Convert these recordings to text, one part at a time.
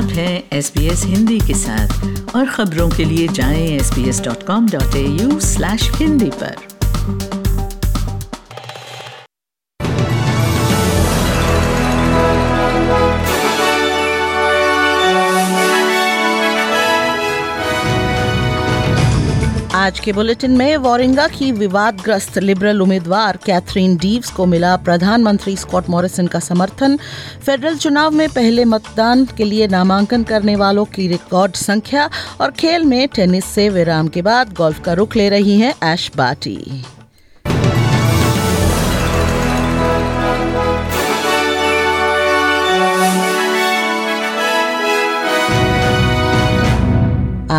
आप हैं S B S Hindi के साथ। और खबरों के लिए जाएँ sbs.com.au/hindi पर। आज के बुलेटिन में वारिंगा की विवादग्रस्त लिबरल उम्मीदवार कैथरीन डीव्स को मिला प्रधानमंत्री स्कॉट मॉरिसन का समर्थन। फेडरल चुनाव में पहले मतदान के लिए नामांकन करने वालों की रिकॉर्ड संख्या और खेल में टेनिस से विराम के बाद गोल्फ का रुख ले रही हैं ऐश बाटी।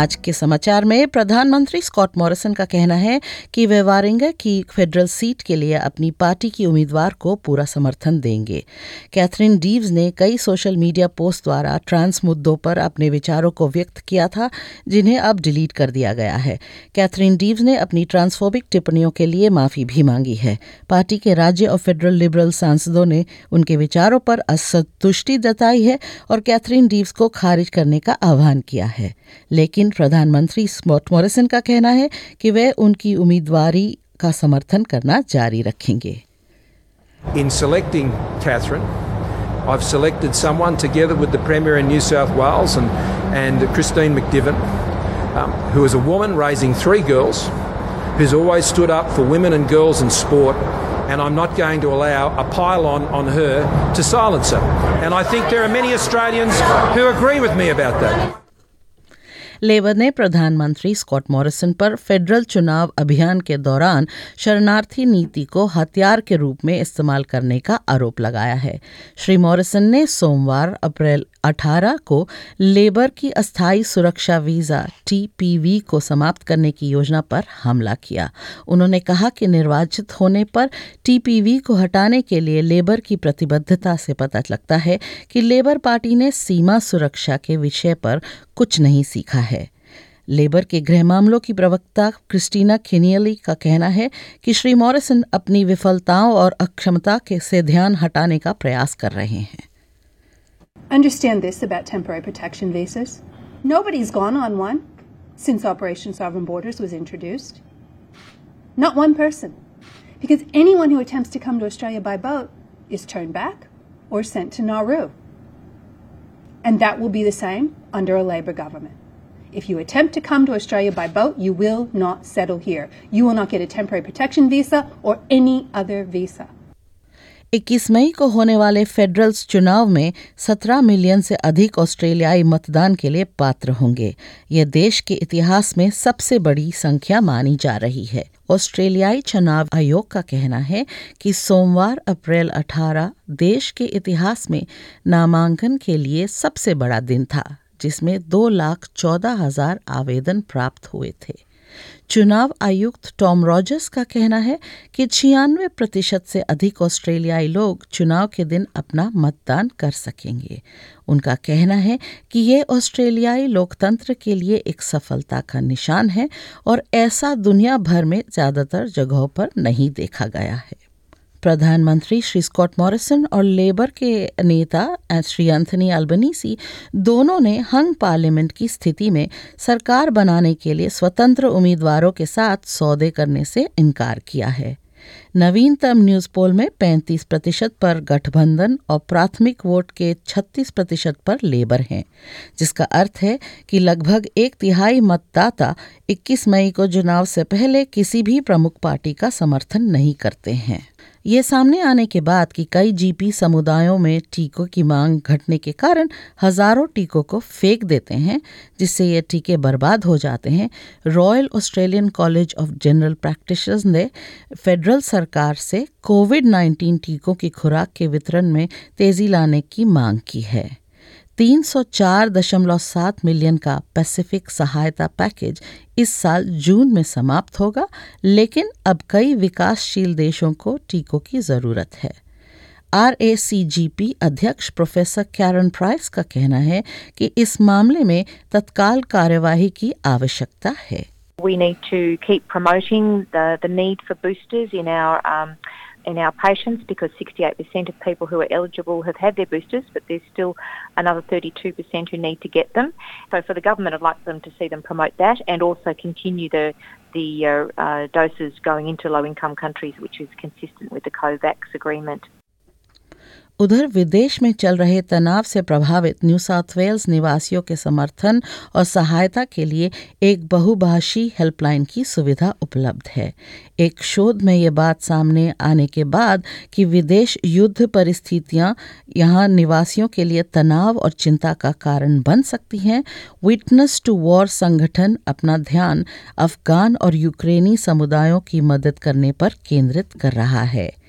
आज के समाचार में प्रधानमंत्री स्कॉट मॉरिसन का कहना है कि वे वारिंगा की फेडरल सीट के लिए अपनी पार्टी की उम्मीदवार को पूरा समर्थन देंगे। कैथरीन डीव्स ने कई सोशल मीडिया पोस्ट द्वारा ट्रांस मुद्दों पर अपने विचारों को व्यक्त किया था, जिन्हें अब डिलीट कर दिया गया है। कैथरीन डीव्स ने अपनी ट्रांसफोबिक टिप्पणियों के लिए माफ़ी भी मांगी है। पार्टी के राज्य और फेडरल लिबरल सांसदों ने उनके विचारों पर असंतुष्टि जताई है और कैथरीन डीव्स को खारिज करने का आह्वान किया है। लेकिन प्रधानमंत्री स्कॉट मॉरिसन का कहना है कि वे उनकी उम्मीदवारी का समर्थन करना जारी रखेंगे In selecting Catherine, I've selected someone together with the Premier in New South Wales and, and Christine McDivitt, um, who is a woman raising three girls, who's always stood up for women and girls in sport, and I'm not going to allow a pile-on on her to silence her. And I think there are many Australians who agree with me about that. Labour ने प्रधानमंत्री Scott Morrison पर federal चुनाव अभियान के दौरान शरणार्थी नीति को हथियार के रूप में इस्तेमाल करने का आरोप लगाया है। श्री मॉरिसन ने सोमवार, अप्रैल 18 को लेबर की अस्थायी सुरक्षा वीज़ा टीपीवी को समाप्त करने की योजना पर हमला किया। उन्होंने कहा कि निर्वाचित होने पर टीपीवी को हटाने के लिए लेबर की प्रतिबद्धता से पता लगता है कि लेबर पार्टी ने सीमा सुरक्षा के विषय पर कुछ नहीं सीखा है। लेबर के गृह मामलों की प्रवक्ता क्रिस्टीना खिनियली का कहना है कि श्री मॉरिसन अपनी विफलताओं और अक्षमता के से ध्यान हटाने का प्रयास कर रहे हैं। Understand this about temporary protection visas. Nobody's gone on one since Operation Sovereign Borders was introduced. Not one person. Because anyone who attempts to come to Australia by boat is turned back or sent to Nauru. And that will be the same under a Labor government. If you attempt to come to Australia by boat, you will not settle here. You will not get a temporary protection visa or any other visa. 21 मई को होने वाले federal चुनाव में 17 million से अधिक ऑस्ट्रेलियाई मतदान के लिए पात्र होंगे। यह देश के इतिहास में सबसे बड़ी संख्या मानी जा रही है। ऑस्ट्रेलियाई चुनाव आयोग का कहना है कि सोमवार, अप्रैल 18 देश के इतिहास में नामांकन के लिए सबसे बड़ा दिन था, जिसमें दो लाख चौदह हज़ार आवेदन प्राप्त हुए थे। चुनाव आयुक्त टॉम रॉजर्स का कहना है कि छियानवे प्रतिशत से अधिक ऑस्ट्रेलियाई लोग चुनाव के दिन अपना मतदान कर सकेंगे। उनका कहना है कि ये ऑस्ट्रेलियाई लोकतंत्र के लिए एक सफलता का निशान है और ऐसा दुनिया भर में ज़्यादातर जगहों पर नहीं देखा गया है। प्रधानमंत्री श्री स्कॉट मॉरिसन और लेबर के नेता श्री एंथनी अल्बनीसी दोनों ने हंग पार्लियामेंट की स्थिति में सरकार बनाने के लिए स्वतंत्र उम्मीदवारों के साथ सौदे करने से इनकार किया है। नवीनतम न्यूज़ पोल में 35 प्रतिशत पर गठबंधन और प्राथमिक वोट के 36 प्रतिशत पर लेबर हैं, जिसका अर्थ है कि लगभग एक तिहाई मतदाता 21 मई को चुनाव से पहले किसी भी प्रमुख पार्टी का समर्थन नहीं करते हैं। ये सामने आने के बाद कि कई जीपी समुदायों में टीकों की मांग घटने के कारण हज़ारों टीकों को फेंक देते हैं, जिससे ये टीके बर्बाद हो जाते हैं। Royal Australian College of General Practitioners ने फेडरल सरकार से कोविड 19 टीकों की खुराक के वितरण में तेज़ी लाने की मांग की है। 304.7 मिलियन का पैसिफिक सहायता पैकेज इस साल जून में समाप्त होगा, लेकिन अब कई विकासशील देशों को टीकों की ज़रूरत है। R A C G P अध्यक्ष प्रोफेसर कैरन प्राइस का कहना है कि इस मामले में तत्काल कार्यवाही की आवश्यकता है। We need to keep promoting the, the need for boosters in our um, in our patients because 68% of people who are eligible have had their boosters, but there's still another 32% who need to get them. So for the government, I'd like them to see them promote that and also continue the the uh, uh, doses going into low income countries, which is consistent with the COVAX agreement. उधर विदेश में चल रहे तनाव से प्रभावित new South Wales निवासियों के समर्थन और सहायता के लिए एक बहुभाषी हेल्पलाइन की सुविधा उपलब्ध है। एक शोध में ये बात सामने आने के बाद कि विदेश युद्ध परिस्थितियाँ यहाँ निवासियों के लिए तनाव और चिंता का कारण बन सकती हैं। विटनेस टू वॉर संगठन अपना ध्यान अफगान और यूक्रेनी समुदायों की मदद करने पर केंद्रित कर रहा है।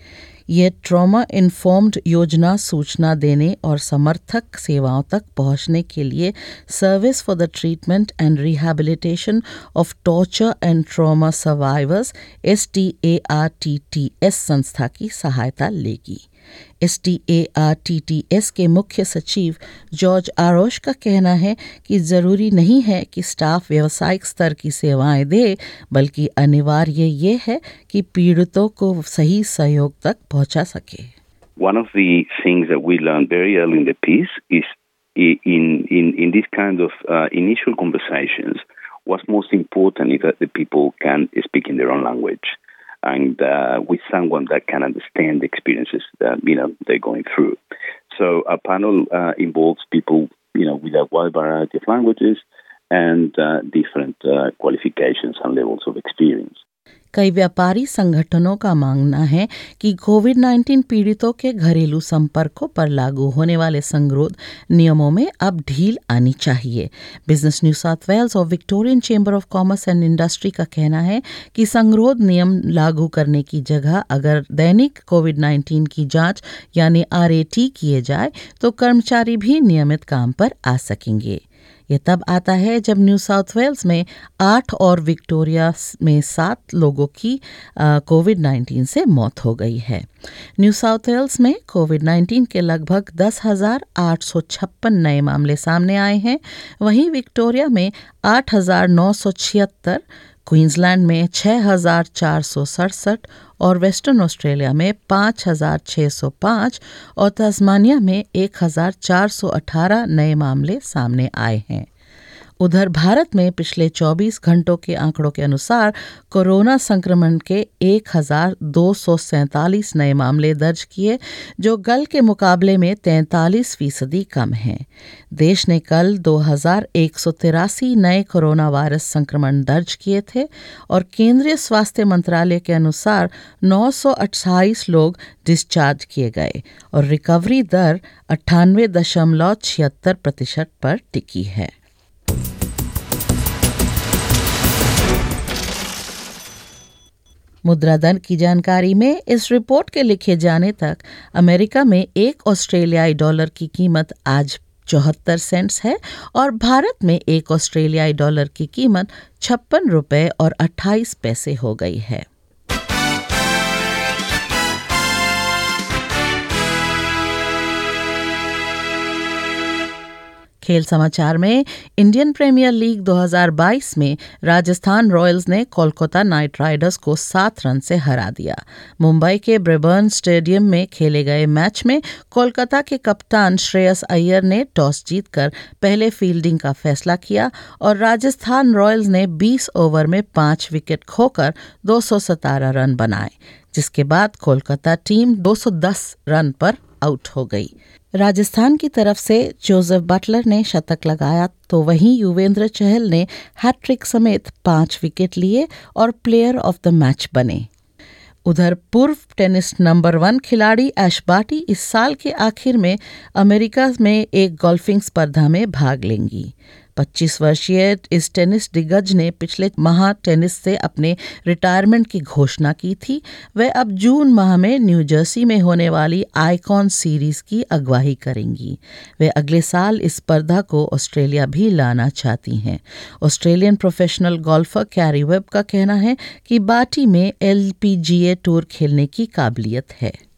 ये ट्रॉमा इन्फॉर्म्ड योजना सूचना देने और समर्थक सेवाओं तक पहुँचने के लिए service for the treatment and rehabilitation of torture and trauma survivors S T A R T T S संस्था की सहायता लेगी। S T A R T T S के मुख्य सचिव जॉर्ज आरोश का कहना है कि ज़रूरी नहीं है कि स्टाफ व्यावसायिक स्तर की सेवाएँ दे बल्कि अनिवार्य ये है कि पीड़ितों को सही सहयोग तक पहुँचा सके One of the things that we learned very early in the piece is in, in, in this kind of uh, initial conversations, what's most important is that the people can speak in their own language. And uh, with someone that can understand the experiences that you know they're going through. So our panel uh, involves people you know with a wide variety of languages and uh, different uh, qualifications and levels of experience. कई व्यापारी संगठनों का मानना है कि Covid 19 पीड़ितों के घरेलू संपर्कों पर लागू होने वाले संगरोध नियमों में अब ढील आनी चाहिए। बिज़नेस न्यू साउथ वेल्स और Victorian chamber of commerce and industry का कहना है कि संगरोध नियम लागू करने की जगह अगर दैनिक कोविड 19 की जाँच यानी आर किए जाए तो कर्मचारी भी नियमित काम पर आ सकेंगे। ये तब आता है जब न्यू साउथ वेल्स में आठ और विक्टोरिया में सात लोगों की कोविड 19 से मौत हो गई है। न्यू साउथ वेल्स में कोविड 19 के लगभग दस हज़ार आठ सौ छप्पन नए मामले सामने आए हैं। वहीं विक्टोरिया में आठ हज़ार नौ सौ छिहत्तर क्वींसलैंड में छः हज़ार चार सौ सड़सठ और वेस्टर्न ऑस्ट्रेलिया में पाँच हज़ार छः सौ पाँच और तस्मानिया में एक हज़ार चार सौ अठारह नए मामले सामने आए हैं। उधर भारत में पिछले 24 घंटों के आंकड़ों के अनुसार कोरोना संक्रमण के एक हज़ार दो सौ सैंतालीस नए मामले दर्ज किए, जो कल के मुकाबले में तैंतालीस फ़ीसदी कम हैं। देश ने कल दो हज़ार एक सौ तिरासी नए कोरोना वायरस संक्रमण दर्ज किए थे और केंद्रीय स्वास्थ्य मंत्रालय के अनुसार नौ सौ अट्ठाईस लोग डिस्चार्ज किए गए और रिकवरी दर अट्ठानवे दशमलव छिहत्तर प्रतिशत पर टिकी है। मुद्रा दर की जानकारी में इस रिपोर्ट के लिखे जाने तक अमेरिका में एक ऑस्ट्रेलियाई डॉलर की कीमत आज चौहत्तर सेंट्स है और भारत में एक ऑस्ट्रेलियाई डॉलर की कीमत छप्पन रुपये और अट्ठाईस पैसे हो गई है। खेल समाचार में, इंडियन प्रीमियर लीग 2022 में राजस्थान रॉयल्स ने कोलकाता नाइट राइडर्स को सात रन से हरा दिया। मुंबई के ब्रेबर्न स्टेडियम में खेले गए मैच में कोलकाता के कप्तान श्रेयस अय्यर ने टॉस जीतकर पहले फील्डिंग का फैसला किया और राजस्थान रॉयल्स ने 20 ओवर में पाँच विकेट खोकर दो रन बनाए, जिसके बाद कोलकाता टीम 210 रन पर आउट हो गई। राजस्थान की तरफ़ से जोसेफ बटलर ने शतक लगाया तो वहीं युवेंद्र चहल ने हैट्रिक समेत पाँच विकेट लिए और प्लेयर ऑफ़ द मैच बने। उधर पूर्व टेनिस नंबर वन खिलाड़ी ऐश बाटी इस साल के आखिर में अमेरिका में एक गोल्फिंग स्पर्धा में भाग लेंगी। 25 वर्षीय इस टेनिस दिग्गज ने पिछले माह टेनिस से अपने रिटायरमेंट की घोषणा की थी। वह अब जून माह में न्यू जर्सी में होने वाली आइकॉन सीरीज़ की अगवाही करेंगी। वे अगले साल इस स्पर्धा को ऑस्ट्रेलिया भी लाना चाहती हैं। Australian professional golfer Karrie Webb का कहना है कि बाटी में एल टूर खेलने की काबिलियत है।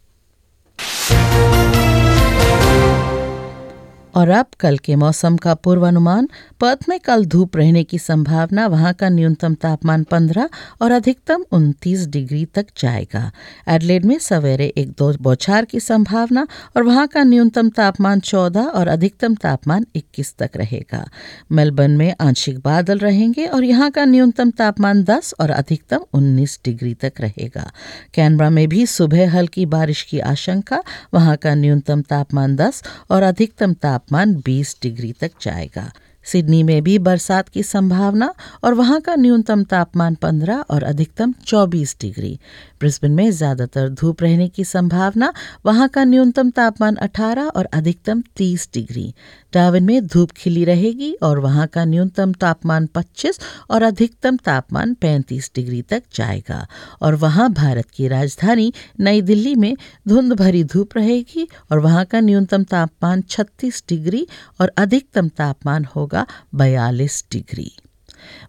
और अब कल के मौसम का पूर्वानुमान पर्थ में कल धूप रहने की संभावना, वहाँ का न्यूनतम तापमान 15 और अधिकतम 29 डिग्री तक जाएगा। एडलेड में सवेरे एक दो बौछार की संभावना और वहाँ का न्यूनतम तापमान 14 और अधिकतम तापमान 21 तक रहेगा। मेलबर्न में आंशिक बादल रहेंगे और यहाँ का न्यूनतम तापमान 10 और अधिकतम 19 डिग्री तक रहेगा। कैनबरा में भी सुबह हल्की बारिश की आशंका, वहाँ का न्यूनतम तापमान 10 और अधिकतम तापमान 20 डिग्री तक जाएगा। सिडनी में भी बरसात की संभावना और वहाँ का न्यूनतम तापमान 15 और अधिकतम 24 डिग्री। ब्रिस्बेन में ज़्यादातर धूप रहने की संभावना, वहाँ का न्यूनतम तापमान 18 और अधिकतम 30 डिग्री। डाविन में धूप खिली रहेगी और वहाँ का न्यूनतम तापमान 25 और अधिकतम तापमान 35 डिग्री तक जाएगा। और वहाँ भारत की राजधानी नई दिल्ली में धुंध भरी धूप रहेगी और वहाँ का न्यूनतम तापमान 36 डिग्री और अधिकतम तापमान होगा बयालीस डिग्री।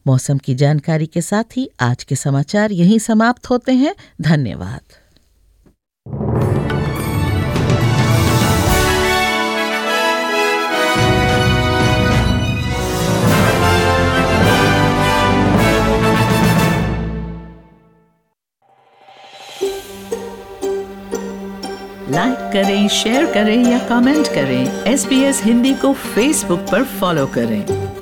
मौसम की जानकारी के साथ ही आज के समाचार यहीं समाप्त होते हैं। धन्यवाद। करें शेयर करें या कमेंट करें। एस हिंदी को फेसबुक पर फॉलो करें।